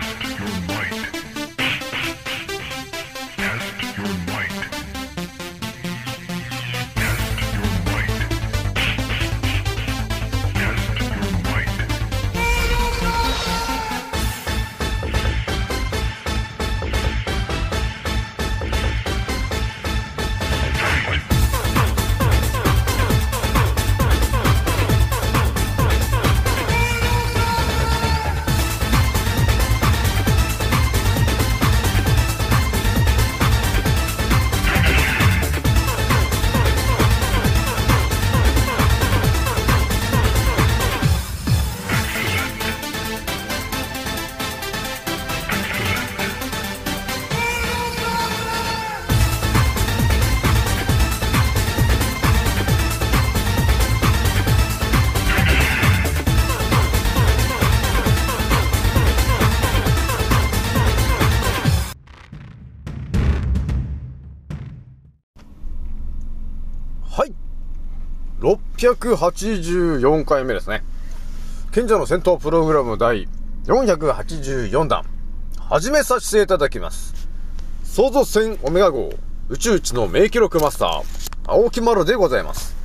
Test your might. 684回目ですね。賢者の戦闘プログラム第484弾。始めさせていただきます。創造船オメガ号宇宙一の名記録マスター、青木丸でございます。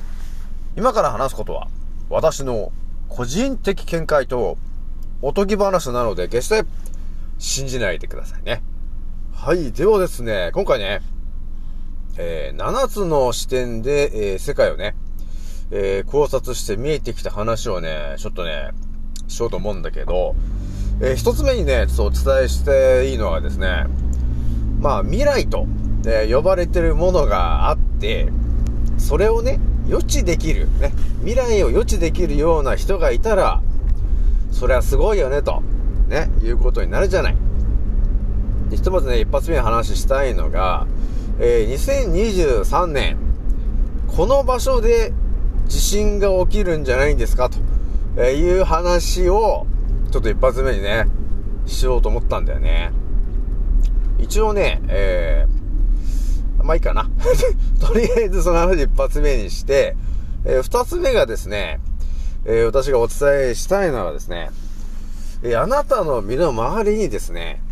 今から話すことは、私の個人的見解とおとぎ話なので決して信じないでくださいね。はい。ではですね、今回ね、えー7つの視点で、えー世界をね、えー考察して見えてきた話をね、ちょっとね、しようと思うんだけど、えー一つ目にね、ちょっとお伝えしていいのはですね、まあ、未来と、え呼ばれてるものがあって、それをね、予知できる、ね、未来を予知できるような人がいたら、それはすごいよね、と、ね、いうことになるじゃない。でひとまずね、一発目に話したいのが、えー2023年、この場所で地震が起きるんじゃないんですか？と、いう話を、ちょっと一発目にね、しようと思ったんだよね。一応ね、えー、まあいいかな。とりあえずその話一発目にして、えー二つ目がですね、えー私がお伝えしたいのはですね、えーあなたの身の回りにですね、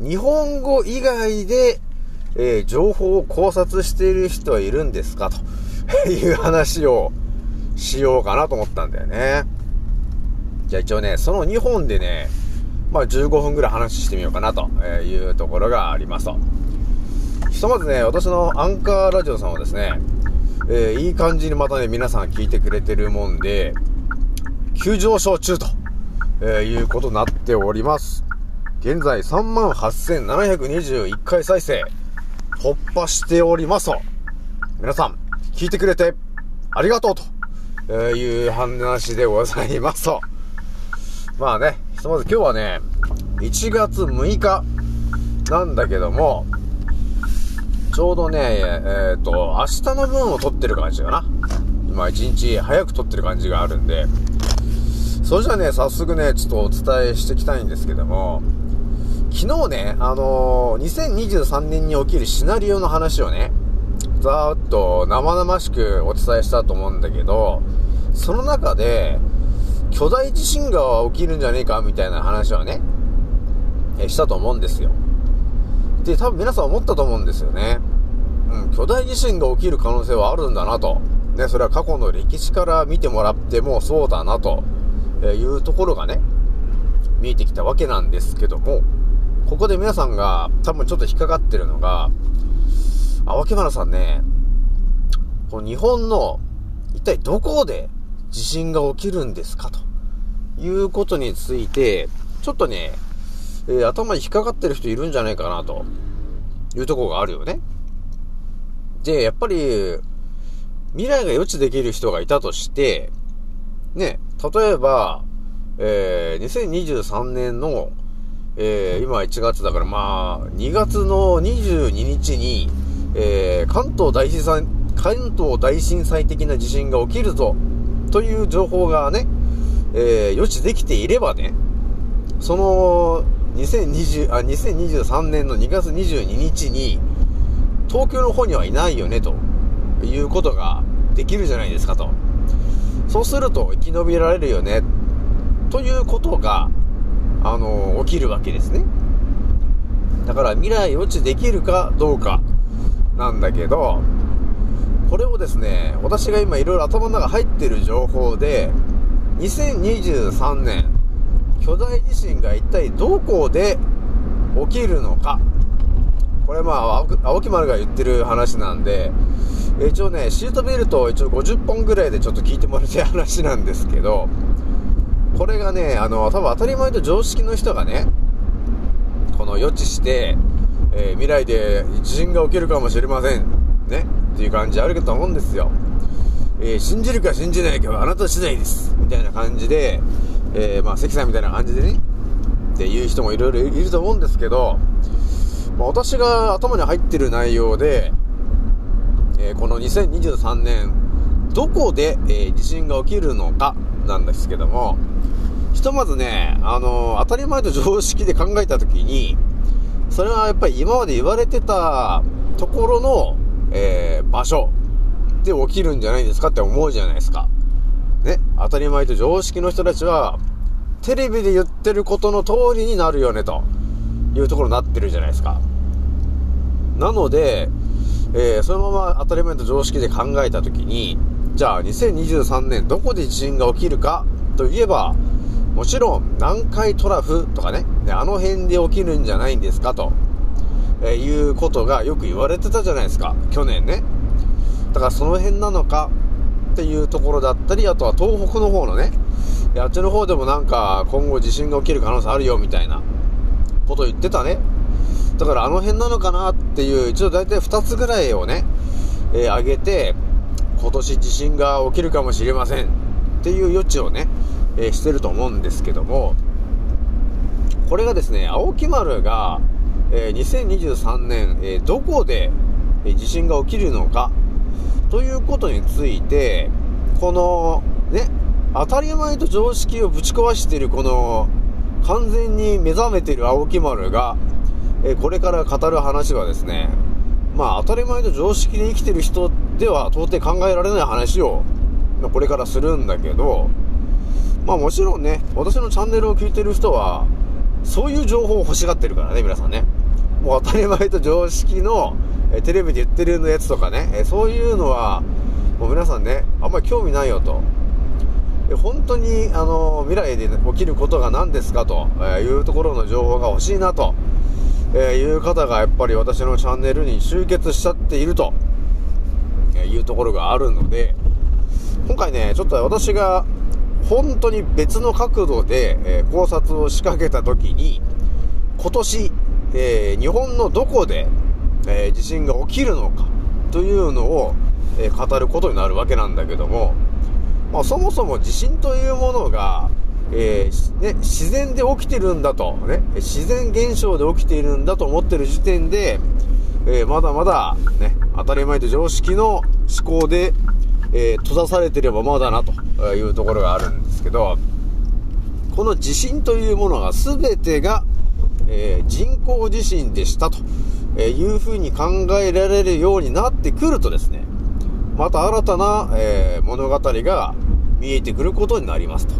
日本語以外で、えー情報を考察している人はいるんですか？という話をしようかなと思ったんだよね。じゃあ一応ね、その2本でね、まあ15分ぐらい話してみようかなというところがありますと。ひとまずね、私のアンカーラジオさんはですね、えーいい感じにまたね、皆さん聞いてくれてるもんで、急上昇中と、えーいうことになっております。現在38,721回再生、突破しておりますと。皆さん、聞いてくれて、ありがとうと、いう話でございますと。まあね、ひとまず今日はね、1月6日なんだけども、ちょうどね、えっ、と、明日の分を撮ってる感じかな。今一日早く撮ってる感じがあるんで、それじゃあね、早速ね、ちょっとお伝えしていきたいんですけども、昨日ね、あのー2023年に起きるシナリオの話をね、ざーっと生々しくお伝えしたと思うんだけど、その中で、巨大地震が起きるんじゃねえかみたいな話をね、えしたと思うんですよ。で、多分皆さん思ったと思うんですよね。うん、巨大地震が起きる可能性はあるんだなと。ね、それは過去の歴史から見てもらってもそうだなというところがね、見えてきたわけなんですけども、ここで皆さんが多分ちょっと引っかかってるのが、青木原さんね、この日本の一体どこで地震が起きるんですか？ということについて、ちょっとね、えー頭に引っかかってる人いるんじゃないかなというとこがあるよね。で、やっぱり、未来が予知できる人がいたとして、ね、例えば、えー、2023年の、えー、今1月だからまあ、2月の22日に、えー、関東大震災、関東大震災的な地震が起きるぞ、という情報がね、えー、予知できていればね、その、2020あ、2023年の2月22日に、東京の方にはいないよね、ということができるじゃないですかと。そうすると生き延びられるよね、ということが、あの起きるわけですね。だから未来予知できるかどうかなんだけど、これをですね、私が今いろいろ頭の中入ってる情報で、2023年、巨大地震が一体どこで起きるのか。これまあ、青木丸が言ってる話なんで、一応ね、シートベルトを一応50本ぐらいでちょっと聞いてもらいたい話なんですけど、これがね、あの、多分当たり前と常識の人がね、この予知して、えー未来で地震が起きるかもしれません。ね。っていう感じあると思うんですよ。えー信じるか信じないかはあなた次第です。みたいな感じで、えーまあ、関さんみたいな感じでね、っていう人もいろいろいると思うんですけど、まあ、私が頭に入ってる内容で、えーこの2023年、どこで、えー地震が起きるのかなんですけども、ひとまずね、あのー当たり前と常識で考えたときに、それはやっぱり今まで言われてたところの、えー場所で起きるんじゃないですかって思うじゃないですか。ね、当たり前と常識の人たちは、テレビで言ってることの通りになるよね、というところになってるじゃないですか。なので、えーそのまま当たり前と常識で考えたときに、じゃあ2023年どこで地震が起きるかといえば、もちろん南海トラフとかね、あの辺で起きるんじゃないんですかと、えいうことがよく言われてたじゃないですか、去年ね。だからその辺なのかっていうところだったり、あとは東北の方のね、あっちの方でもなんか今後地震が起きる可能性あるよみたいなこと言ってたね。だからあの辺なのかなっていう、一応大体2つぐらいをね、えー上げて、今年地震が起きるかもしれませんっていう余地をね、えーしてると思うんですけども、これがですね、青木丸が、えー2023年、えーどこで、え地震が起きるのかということについて、この、ね、当たり前と常識をぶち壊しているこの、完全に目覚めている青木丸が、えこれから語る話はですね、まあ当たり前と常識で生きてる人では到底考えられない話を、まこれからするんだけど、まあもちろんね、私のチャンネルを聞いてる人は、そういう情報を欲しがってるからね、皆さんね。もう当たり前と常識の、えテレビで言ってるやつとかね、えそういうのは、もう皆さんね、あんまり興味ないよと。本当に、あの、未来で起きることが何ですかと、えいうところの情報が欲しいなと、えいう方がやっぱり私のチャンネルに集結しちゃっていると、えいうところがあるので、今回ね、ちょっと私が本当に別の角度で、え考察を仕掛けた時に、今年、え日本のどこで、え地震が起きるのかというのを、え語ることになるわけなんだけども、まあ、そもそも地震というものが、えーね、自然で起きてるんだと、ね、自然現象で起きているんだと思ってる時点で、えーまだまだ、ね、当たり前と常識の思考で、えー閉ざされてればまだなというところがあるんですけど、この地震というものが全てが、えー人工地震でしたというふうに考えられるようになってくるとですね、また新たな、えー物語が見えてくることになりますと。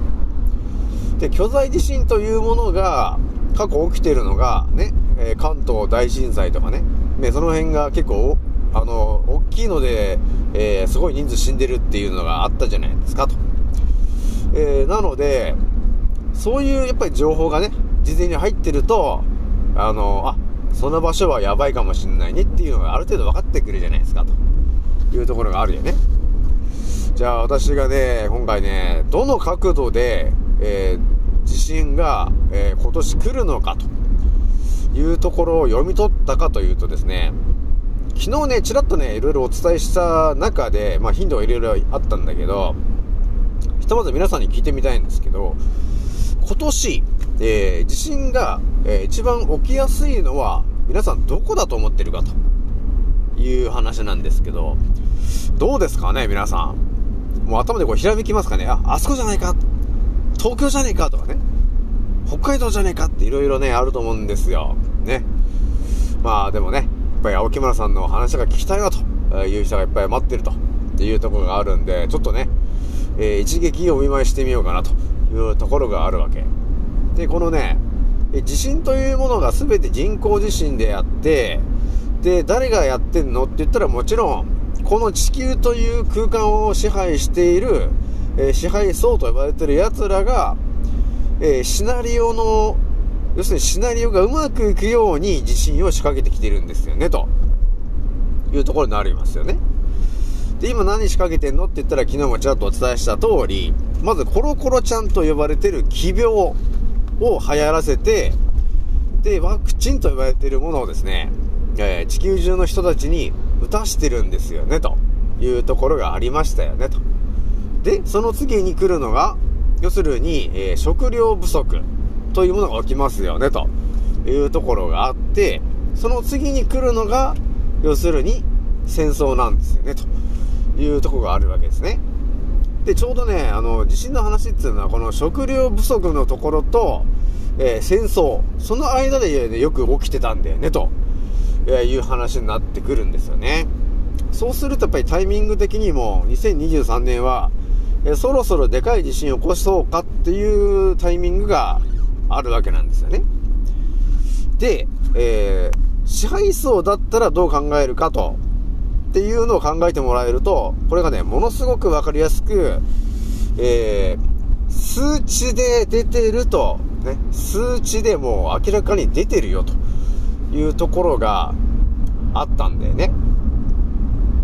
で、巨大地震というものが過去起きてるのがね、え関東大震災とかね、ねその辺が結構、あの、大きいので、えーすごい人数死んでるっていうのがあったじゃないですかと。えーなので、そういうやっぱり情報がね、事前に入ってると、あの、あ、その場所はやばいかもしんないねっていうのがある程度分かってくるじゃないですか、というところがあるよね。じゃあ私がね、今回ね、どの角度で、えー地震が、えー今年来るのかというところを読み取ったかというとですね、昨日ね、ちらっとね、いろいろお伝えした中で、まあ頻度はいろいろあったんだけど、ひとまず皆さんに聞いてみたいんですけど、今年、えー地震が、えー一番起きやすいのは、皆さんどこだと思ってるかという話なんですけど、どうですかね、皆さん。もう頭でこうひらめきますかね。あ、あそこじゃないか。東京じゃねえかとかね。北海道じゃねえかっていろいろね、あると思うんですよ。ね。まあでもね、ぱり青木村さんの話が聞きたいなという人がいっぱい待ってるというところがあるんで、ちょっとね、えー一撃お見舞いしてみようかなというところがあるわけ。で、このね、地震というものが全て人工地震であって、で、誰がやってんのって言ったらもちろん、この地球という空間を支配している、えー支配層と呼ばれてる奴らが、えーシナリオの、要するにシナリオがうまくいくように地震を仕掛けてきてるんですよね、というところになりますよね。で、今何仕掛けてんのって言ったら昨日もちらっとお伝えした通り、まずコロコロちゃんと呼ばれてる奇病を流行らせて、で、ワクチンと呼ばれてるものをですね、えー地球中の人たちに打たしてるんですよね、というところがありましたよね、と。で、その次に来るのが、要するに、えー食料不足というものが起きますよね、というところがあって、その次に来るのが、要するに戦争なんですよね、というとこがあるわけですね。で、ちょうどね、あの、地震の話っていうのは、この食料不足のところと、えー戦争、その間で、ね、よく起きてたんだよね、という話になってくるんですよね。そうするとやっぱりタイミング的にも、2023年は、えそろそろでかい地震を起こそうかっていうタイミングがあるわけなんですよね。で、えー支配層だったらどう考えるかと、っていうのを考えてもらえると、これがね、ものすごくわかりやすく、えー数値で出てると、ね、数値でもう明らかに出てるよというところがあったんだよね。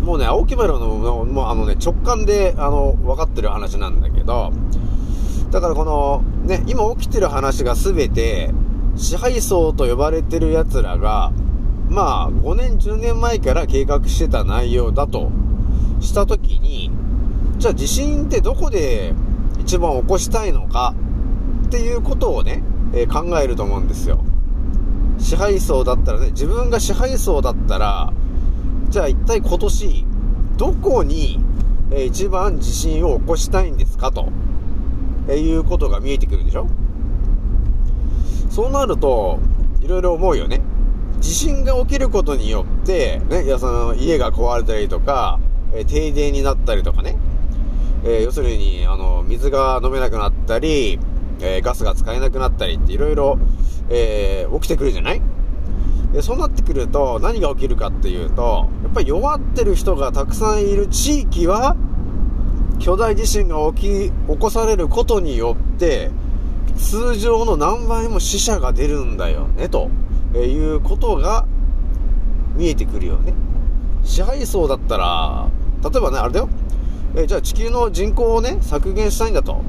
もうね、青木丸の、もうあのね、直感で、あの、分かってる話なんだけど、だからこの、ね、今起きてる話が全て、支配層と呼ばれてる奴らが、まあ、5年、10年前から計画してた内容だとしたときに、じゃあ地震ってどこで一番起こしたいのかっていうことをね、えー考えると思うんですよ。支配層だったらね、自分が支配層だったら、じゃあ一体今年、どこに、えー一番地震を起こしたいんですかと、えーいうことが見えてくるでしょ？そうなると、いろいろ思うよね。地震が起きることによって、ね、いや、その、家が壊れたりとか、えー停電になったりとかね。えー要するに、あの、水が飲めなくなったり、えーガスが使えなくなったりっていろいろ、えー起きてくるじゃない？でそうなってくると、何が起きるかっていうと、やっぱり弱ってる人がたくさんいる地域は、巨大地震が起き、起こされることによって、通常の何倍も死者が出るんだよね、とえいうことが見えてくるよね。支配層だったら、例えばね、あれだよ。えじゃあ地球の人口をね、削減したいんだと。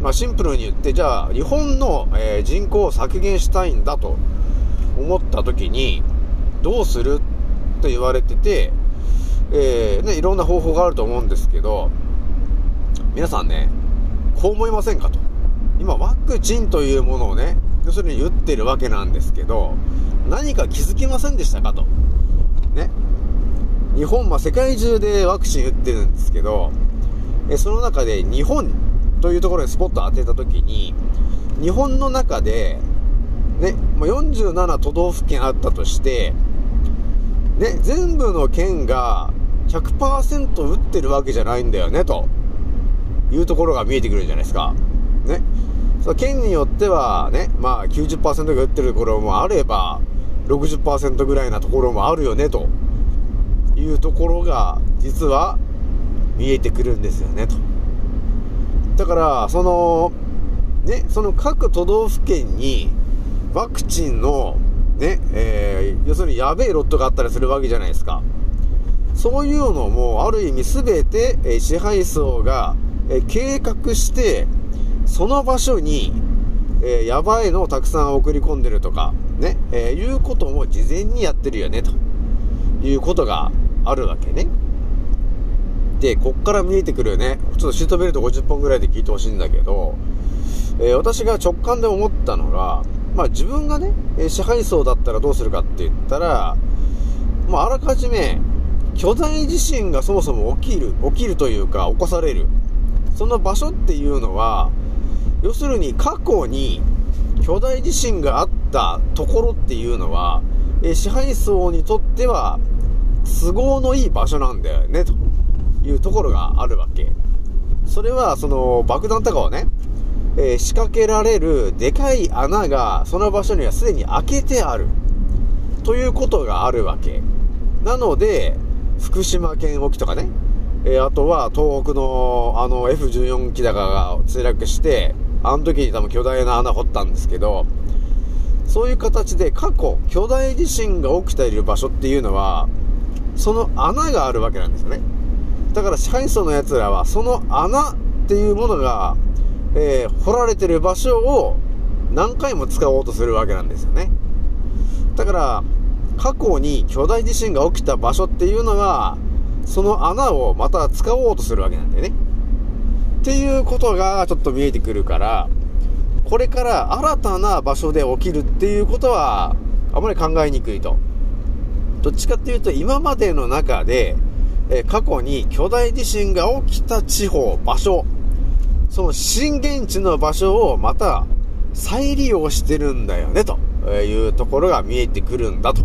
まあシンプルに言って、じゃあ日本の、え人口を削減したいんだと思った時に、どうするって言われてて、えーね、いろんな方法があると思うんですけど、皆さんね、こう思いませんかと。今、ワクチンというものをね、要するに打ってるわけなんですけど、何か気づきませんでしたかと。ね。日本、まあ、世界中でワクチン打ってるんですけど、えその中で日本というところにスポット当てたときに、日本の中で、ね、もう47都道府県あったとして、ね、全部の県が100%打ってるわけじゃないんだよね、というところが見えてくるじゃないですか。ね。その県によってはね、まあ90%が打ってるところもあれば、60%ぐらいなところもあるよね、というところが、実は見えてくるんですよね、と。だから、その、ね、その各都道府県に、ワクチンの、ね、えー要するにやべえロットがあったりするわけじゃないですか。そういうのも、ある意味すべて、え支配層が、えー計画して、その場所に、えーやばいのをたくさん送り込んでるとか、ね、えーいうことも事前にやってるよね、ということがあるわけね。で、こっから見えてくるよね、ちょっとシートベルト50本ぐらいで聞いてほしいんだけど、えー私が直感で思ったのが、まあ自分がね、えー支配層だったらどうするかって言ったら、まああらかじめ、巨大地震がそもそも起きる、起きるというか起こされる。その場所っていうのは、要するに過去に巨大地震があったところっていうのは、え支配層にとっては都合のいい場所なんだよね、というところがあるわけ。それは、その爆弾とかをね、えー仕掛けられるでかい穴がその場所にはすでに開けてあるということがあるわけなので福島県沖とかね、えーあとは東北のあの F14 機高が墜落してあの時に多分巨大な穴掘ったんですけどそういう形で過去巨大地震が起きている場所っていうのはその穴があるわけなんですよね。だから支配層の奴らはその穴っていうものが、えー掘られてる場所を何回も使おうとするわけなんですよね。だから過去に巨大地震が起きた場所っていうのがその穴をまた使おうとするわけなんだよねっていうことがちょっと見えてくるからこれから新たな場所で起きるっていうことはあまり考えにくいとどっちかっていうと今までの中で、え過去に巨大地震が起きた地方、場所、その震源地の場所をまた再利用してるんだよね、というところが見えてくるんだと。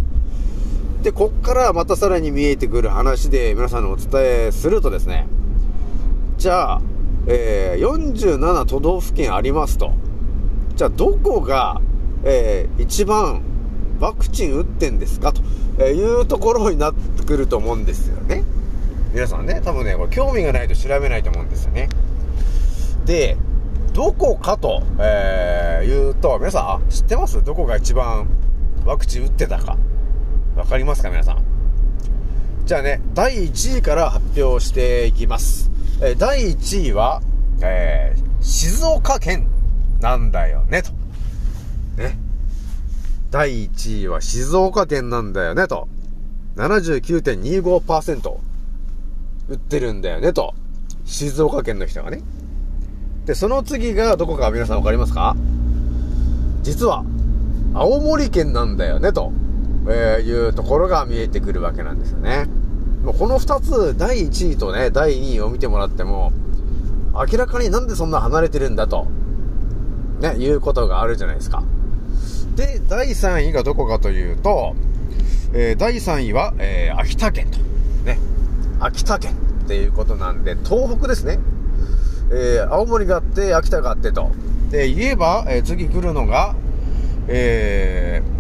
で、こっからまたさらに見えてくる話で皆さんにお伝えするとですね、じゃあ、えー47都道府県ありますと。じゃあどこが、えー一番ワクチン打ってんですかというところになってくると思うんですよね。皆さんね、多分ね、これ興味がないと調べないと思うんですよね。で、どこかと、えー言うと、皆さん、知ってます？どこが一番ワクチン打ってたか。わかりますか皆さん？じゃあね、第1位から発表していきます。え第1位は、えー静岡県なんだよね、と。ね。第1位は静岡県なんだよね、と。79.25%売ってるんだよね、と。静岡県の人がね。で、その次がどこか皆さんわかりますか？実は、青森県なんだよね、と、えいうところが見えてくるわけなんですよね。もうこの2つ、第1位とね、第2位を見てもらっても、明らかになんでそんな離れてるんだと、ね、いうことがあるじゃないですか。で、第3位がどこかというと、えー第3位は、えー秋田県と。ね。秋田県っていうことなんで、東北ですね。えー青森があって、秋田があってと。で、言えば、え次来るのが、えー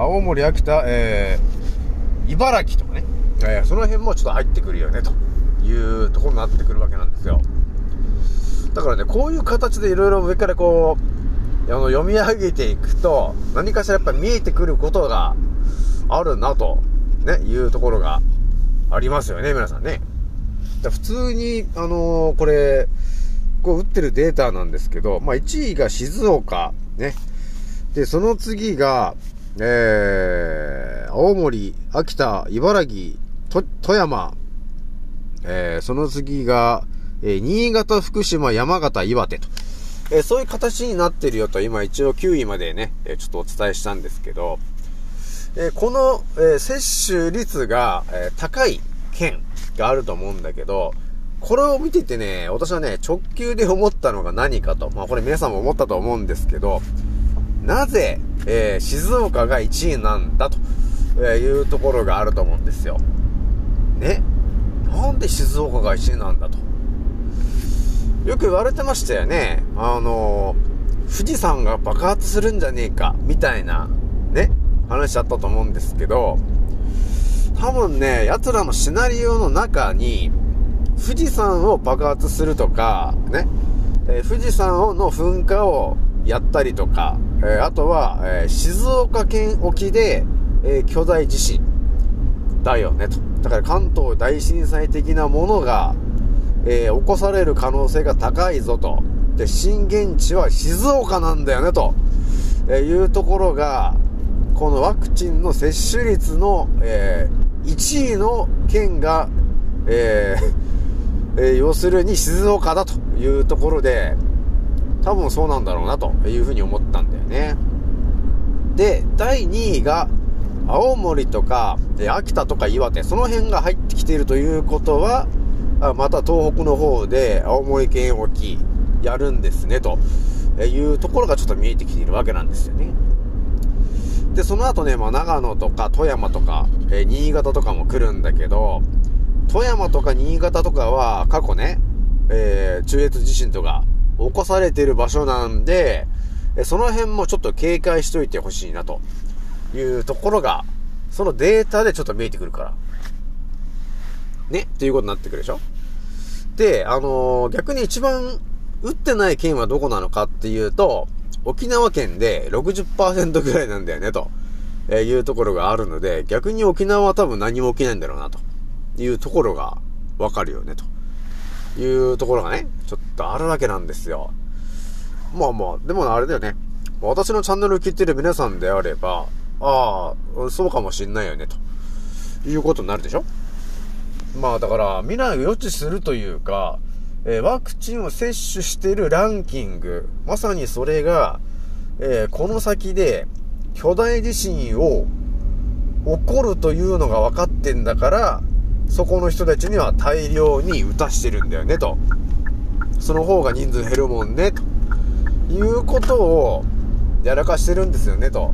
青森、秋田、えー茨城とかね。えーその辺もちょっと入ってくるよね、というところになってくるわけなんですよ。だからね、こういう形でいろいろ上からこう、あの、読み上げていくと、何かしらやっぱり見えてくることがあるなと、ね、いうところがありますよね、皆さんね。だ普通に、あのーこれ、こう打ってるデータなんですけど、まあ、1位が静岡、ね。で、その次が、えー、青森、秋田、茨城、富山、えーその次が、えー新潟、福島、山形、岩手と。えーそういう形になってるよと、今一応9位までね、えちょっとお伝えしたんですけど、えこの、え接種率が、え高い県があると思うんだけど、これを見ててね、私はね、直球で思ったのが何かと。まあこれ皆さんも思ったと思うんですけど、なぜ、えー静岡が1位なんだと、えいうところがあると思うんですよ。ね？なんで静岡が1位なんだと？よく言われてましたよね。あのー富士山が爆発するんじゃねえか、みたいな、ね、話あったと思うんですけど、多分ね、奴らのシナリオの中に、富士山を爆発するとか、ね、えー富士山をの噴火をやったりとか、えあとは、え静岡県沖で、え巨大地震だよねと。だから関東大震災的なものが、えー起こされる可能性が高いぞと。で、震源地は静岡なんだよねと、えいうところが、このワクチンの接種率の、え1位の県が、えー要するに静岡だというところで、多分そうなんだろうなというふうに思ったんだよね。で、第2位が、青森とか、秋田とか岩手、その辺が入ってきているということは、また東北の方で青森県沖やるんですね、というところがちょっと見えてきているわけなんですよね。で、その後ね、まあ、長野とか富山とか、え新潟とかも来るんだけど、富山とか新潟とかは過去ね、えー中越地震とか起こされてる場所なんで、その辺もちょっと警戒しといてほしいなというところが、そのデータでちょっと見えてくるから。ねっていうことになってくるでしょ？で、あのー逆に一番打ってない県はどこなのかっていうと、沖縄県で60%ぐらいなんだよね、というところがあるので、逆に沖縄は多分何も起きないんだろうな、というところがわかるよね、というところがね、ちょっとあるわけなんですよ。まあまあ、でもあれだよね。私のチャンネルを聞いてる皆さんであれば、ああ、そうかもしんないよね、ということになるでしょ？まあだから、未来を予知するというか、えーワクチンを接種しているランキング、まさにそれが、えーこの先で巨大地震を起こるというのが分かってんだから、そこの人たちには大量に打たしてるんだよね、と。その方が人数減るもんね、ということをやらかしてるんですよね、と。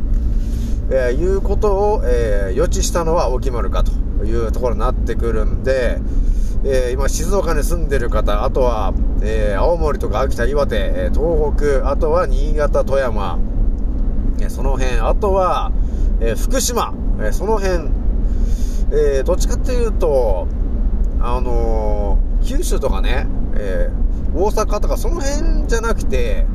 えーいうことを、えー予知したのは沖丸かというところになってくるんで、えー今静岡に住んでる方、あとは、え青森とか秋田、岩手、東北、あとは新潟、富山、その辺、あとは、え福島、えその辺、えーどっちかっていうと、あのー九州とかね、えー大阪とかその辺じゃなくて、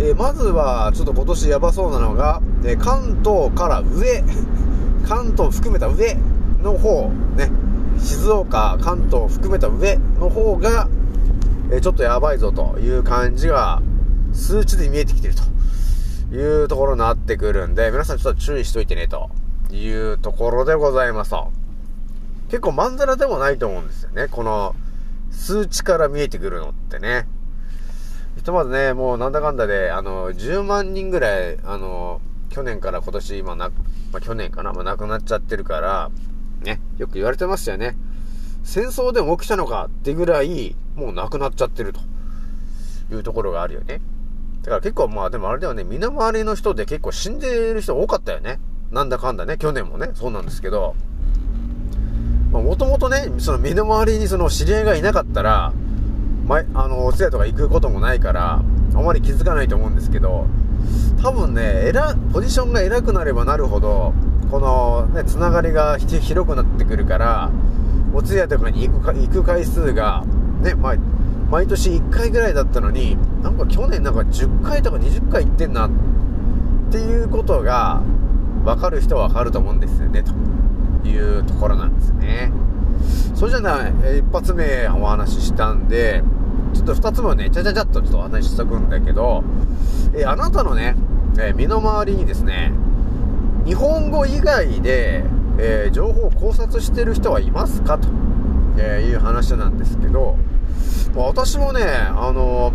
えまずはちょっと今年やばそうなのが、え関東から上、関東含めた上の方、ね、静岡、関東含めた上の方が、えちょっとやばいぞという感じが、数値で見えてきてるというところになってくるんで、皆さんちょっと注意しといてね、というところでございますと。結構まんざらでもないと思うんですよね。この数値から見えてくるのってね。ひとまずね、もうなんだかんだで、あの、10万人ぐらい、あの、去年から今年今な、まあ、去年かな、まあ、亡くなっちゃってるから、ね、よく言われてましたよね。戦争でも起きたのかってぐらい、もう亡くなっちゃってるというところがあるよね。だから結構まあでもあれだよね、身の回りの人で結構死んでる人多かったよね。なんだかんだね、去年もね、そうなんですけど、もともとね、その身の回りにその知り合いがいなかったら、ま、あの、お通夜とか行くこともないから、あまり気づかないと思うんですけど、多分ね、えら、ポジションが偉くなればなるほど、このね、つながりが広くなってくるから、お通夜とかに行くか行く回数が、ね、毎毎年1回ぐらいだったのに、なんか去年なんか10回とか20回行ってんな、っていうことが、わかる人はわかると思うんですよね、と。いうところなんですね。それじゃない、え一発目お話ししたんで、ちょっと二つ目ね、ちゃちゃちゃっとちょっとお話ししとくんだけど、えあなたのね、え身の回りにですね、日本語以外で、えー情報を考察してる人はいますかと、えいう話なんですけど、まあ私もね、あの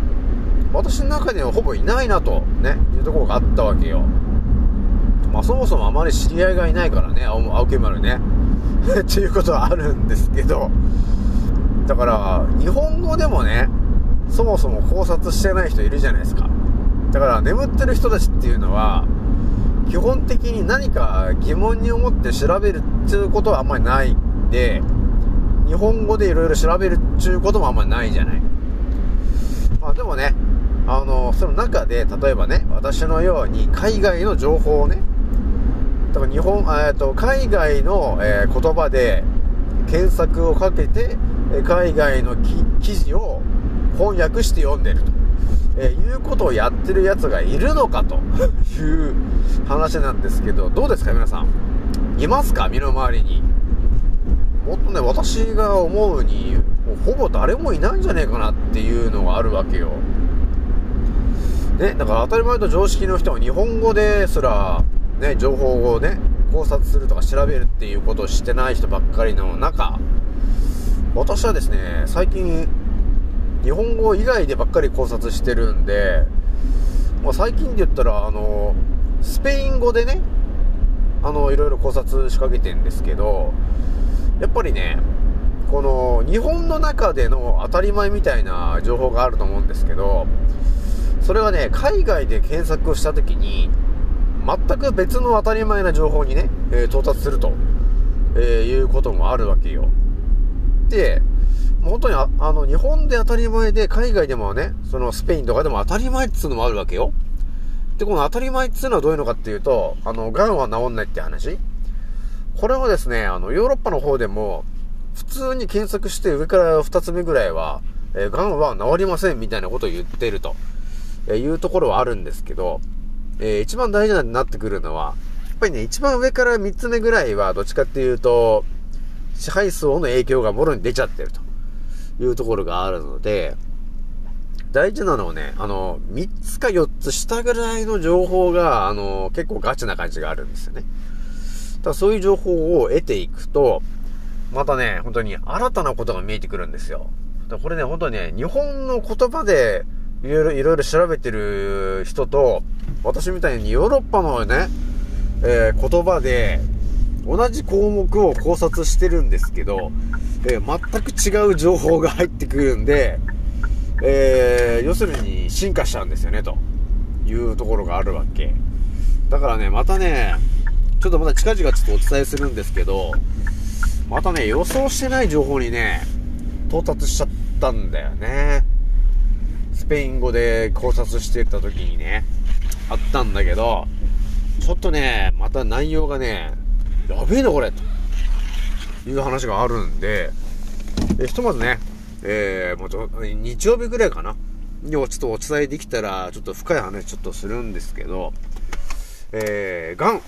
私の中にはほぼいないなと、ね、いうところがあったわけよ。まあそもそもあまり知り合いがいないからね、青青木丸ね。っていうことはあるんですけど、だから、日本語でもね、そもそも考察してない人いるじゃないですか。だから、眠ってる人たちっていうのは、基本的に何か疑問に思って調べるっていうことはあんまりないんで、日本語でいろいろ調べるっていうこともあんまりないじゃない。まあでもね、あの、その中で、例えばね、私のように海外の情報をね、だから日本、えっと、海外の、えー言葉で検索をかけて、え海外の記事を翻訳して読んでると、えーいうことをやってるやつがいるのかと いう話なんですけど、どうですか皆さん？いますか？身の回りに。もっとね、私が思うに、もうほぼ誰もいないんじゃねえかなっていうのがあるわけよ。ね、だから当たり前と常識の人は日本語ですら、ね、情報をね、考察するとか調べるっていうことをしてない人ばっかりの中、私はですね、最近、日本語以外でばっかり考察してるんで、まあ、最近で言ったら、あの、スペイン語でね、あの、いろいろ考察仕掛けてんですけど、やっぱりね、この日本の中での当たり前みたいな情報があると思うんですけど、それはね、海外で検索をしたときに、全く別の当たり前な情報にね、えー到達すると、えーいうこともあるわけよ。で、本当にああの、日本で当たり前で、海外でもね、そのスペインとかでも当たり前っつうのもあるわけよ。で、この当たり前っつうのはどういうのかっていうと、あの、癌は治んないって話。これはですね、あの、ヨーロッパの方でも、普通に検索して上から2つ目ぐらいは、えー、癌は治りませんみたいなことを言ってると、えーいうところはあるんですけど、えー一番大事になってくるのは、やっぱりね、一番上から3つ目ぐらいは、どっちかっていうと、支配層の影響がもろに出ちゃってるというところがあるので、大事なのはね、あの、3つか4つ下ぐらいの情報が、あの、結構ガチな感じがあるんですよね。だそういう情報を得ていくと、またね、本当に新たなことが見えてくるんですよ。これね、本当にね、日本の言葉で、いろいろ調べてる人と、私みたいにヨーロッパのね、えー言葉で、同じ項目を考察してるんですけど、えー全く違う情報が入ってくるんで、えー要するに進化しちゃうんですよね、というところがあるわけ。だからね、またね、ちょっとまた近々ちょっとお伝えするんですけど、またね、予想してない情報にね、到達しちゃったんだよね。スペイン語で考察してた時にね、あったんだけど、ちょっとね、また内容がね、やべえなこれ、という話があるんで、えひとまずね、えー、もうちょ日曜日ぐらいかな。にちょっとお伝えできたら、ちょっと深い話ちょっとするんですけど、えー、がん。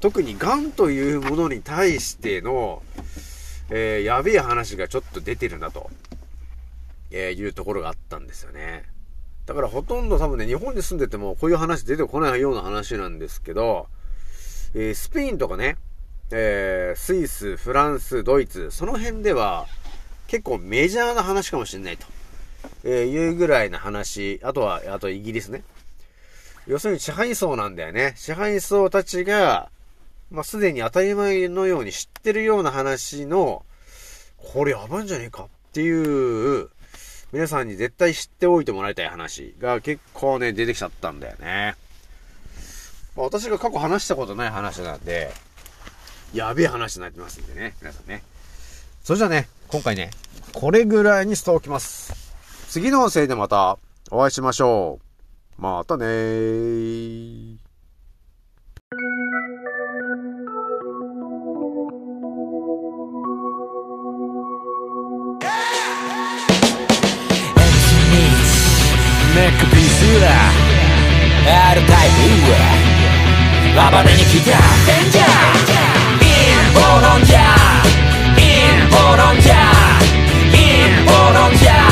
特にがんというものに対しての、えー、やべえ話がちょっと出てるなと、えー、いうところがあったんですよね。だからほとんど多分ね、日本に住んでてもこういう話出てこないような話なんですけど、えースペインとかね、えースイス、フランス、ドイツ、その辺では結構メジャーな話かもしれないと、えーいうぐらいな話、あとは、あとイギリスね。要するに支配層なんだよね。支配層たちが、まあ、すでに当たり前のように知ってるような話の、これやばいんじゃねえかっていう、皆さんに絶対知っておいてもらいたい話が結構ね、出てきちゃったんだよね。まあ私が過去話したことない話なんで、やべえ話になってますんでね、皆さんね。それじゃあね、今回ね、これぐらいにしておきます。次の音声でまたお会いしましょう。またねー。R タイプ？暴れに来たデンジャーインボロンジャーインボロンジャーインボロンジャー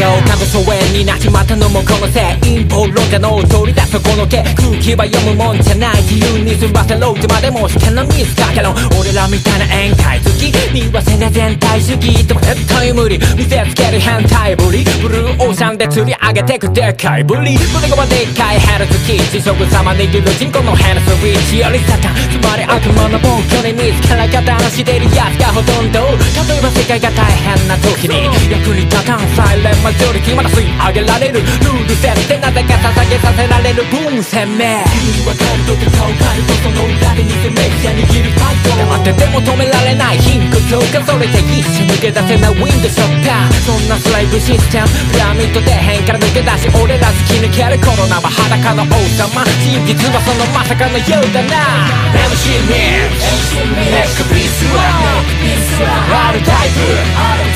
が丘の疎遠になっちまったのもこのせい陰謀論者の取り出すこの毛空気は読むもんじゃない自由に済ませろってまでも試験のミスだけど俺らみたいな宴会好き見わせな全体主義でも絶対無理見せつける変態ぶりブルーオーシャンで釣り上げてくでかいぶり。胸がでっかいヘルツキー地食様握る人口のヘルスリーチよりサタンつまり悪魔の暴挙に見つから方のしてるやつがほとんど例えば世界が大変な時に役に立たんサイレンマジョリティまだ吸い上げられるルール設定なぜか捧げさせられる分鮮明君にわかるとか顔変えるとその裏で偽メディア握るタイトル黙ってても止められない貧困強化それで一瞬抜け出せないウィンドショッターそんなスライブシステムピラミッド底辺から抜け出し俺ら突き抜けるコロナは裸の王様真実はそのまさかのようだな MC ミックネックピースは R タイプ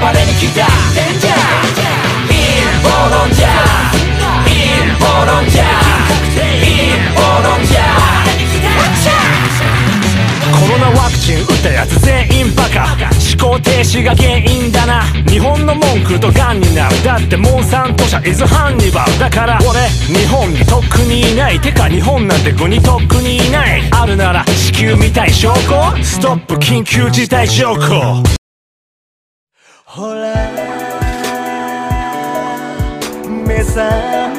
暴れに来たデンジャーインボロンジャーインボロンジャーインボロンジャーコロナワクチン打ったやつ全員バカ。思考停止が原因だな。日本の文句とガンになる。だってモンサント社イズハンニバルだから俺。日本にとっくにいない。てか日本なんて国とっくにいない。あるなら地球みたい証拠。ストップ緊急事態証拠。ほら。目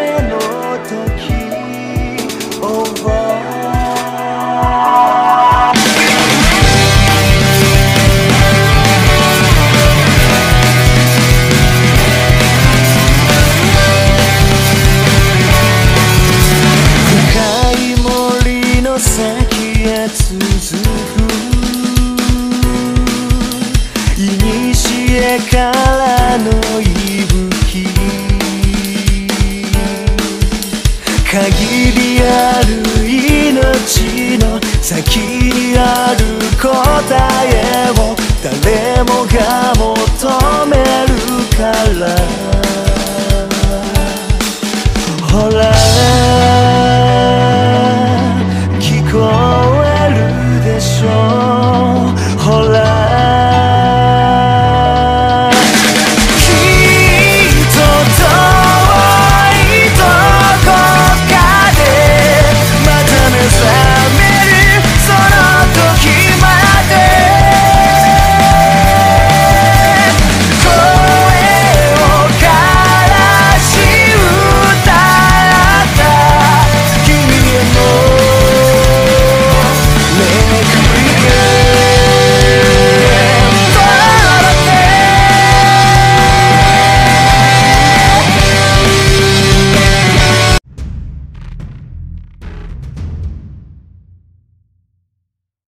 先にある答えを誰もが求めるから。ほら。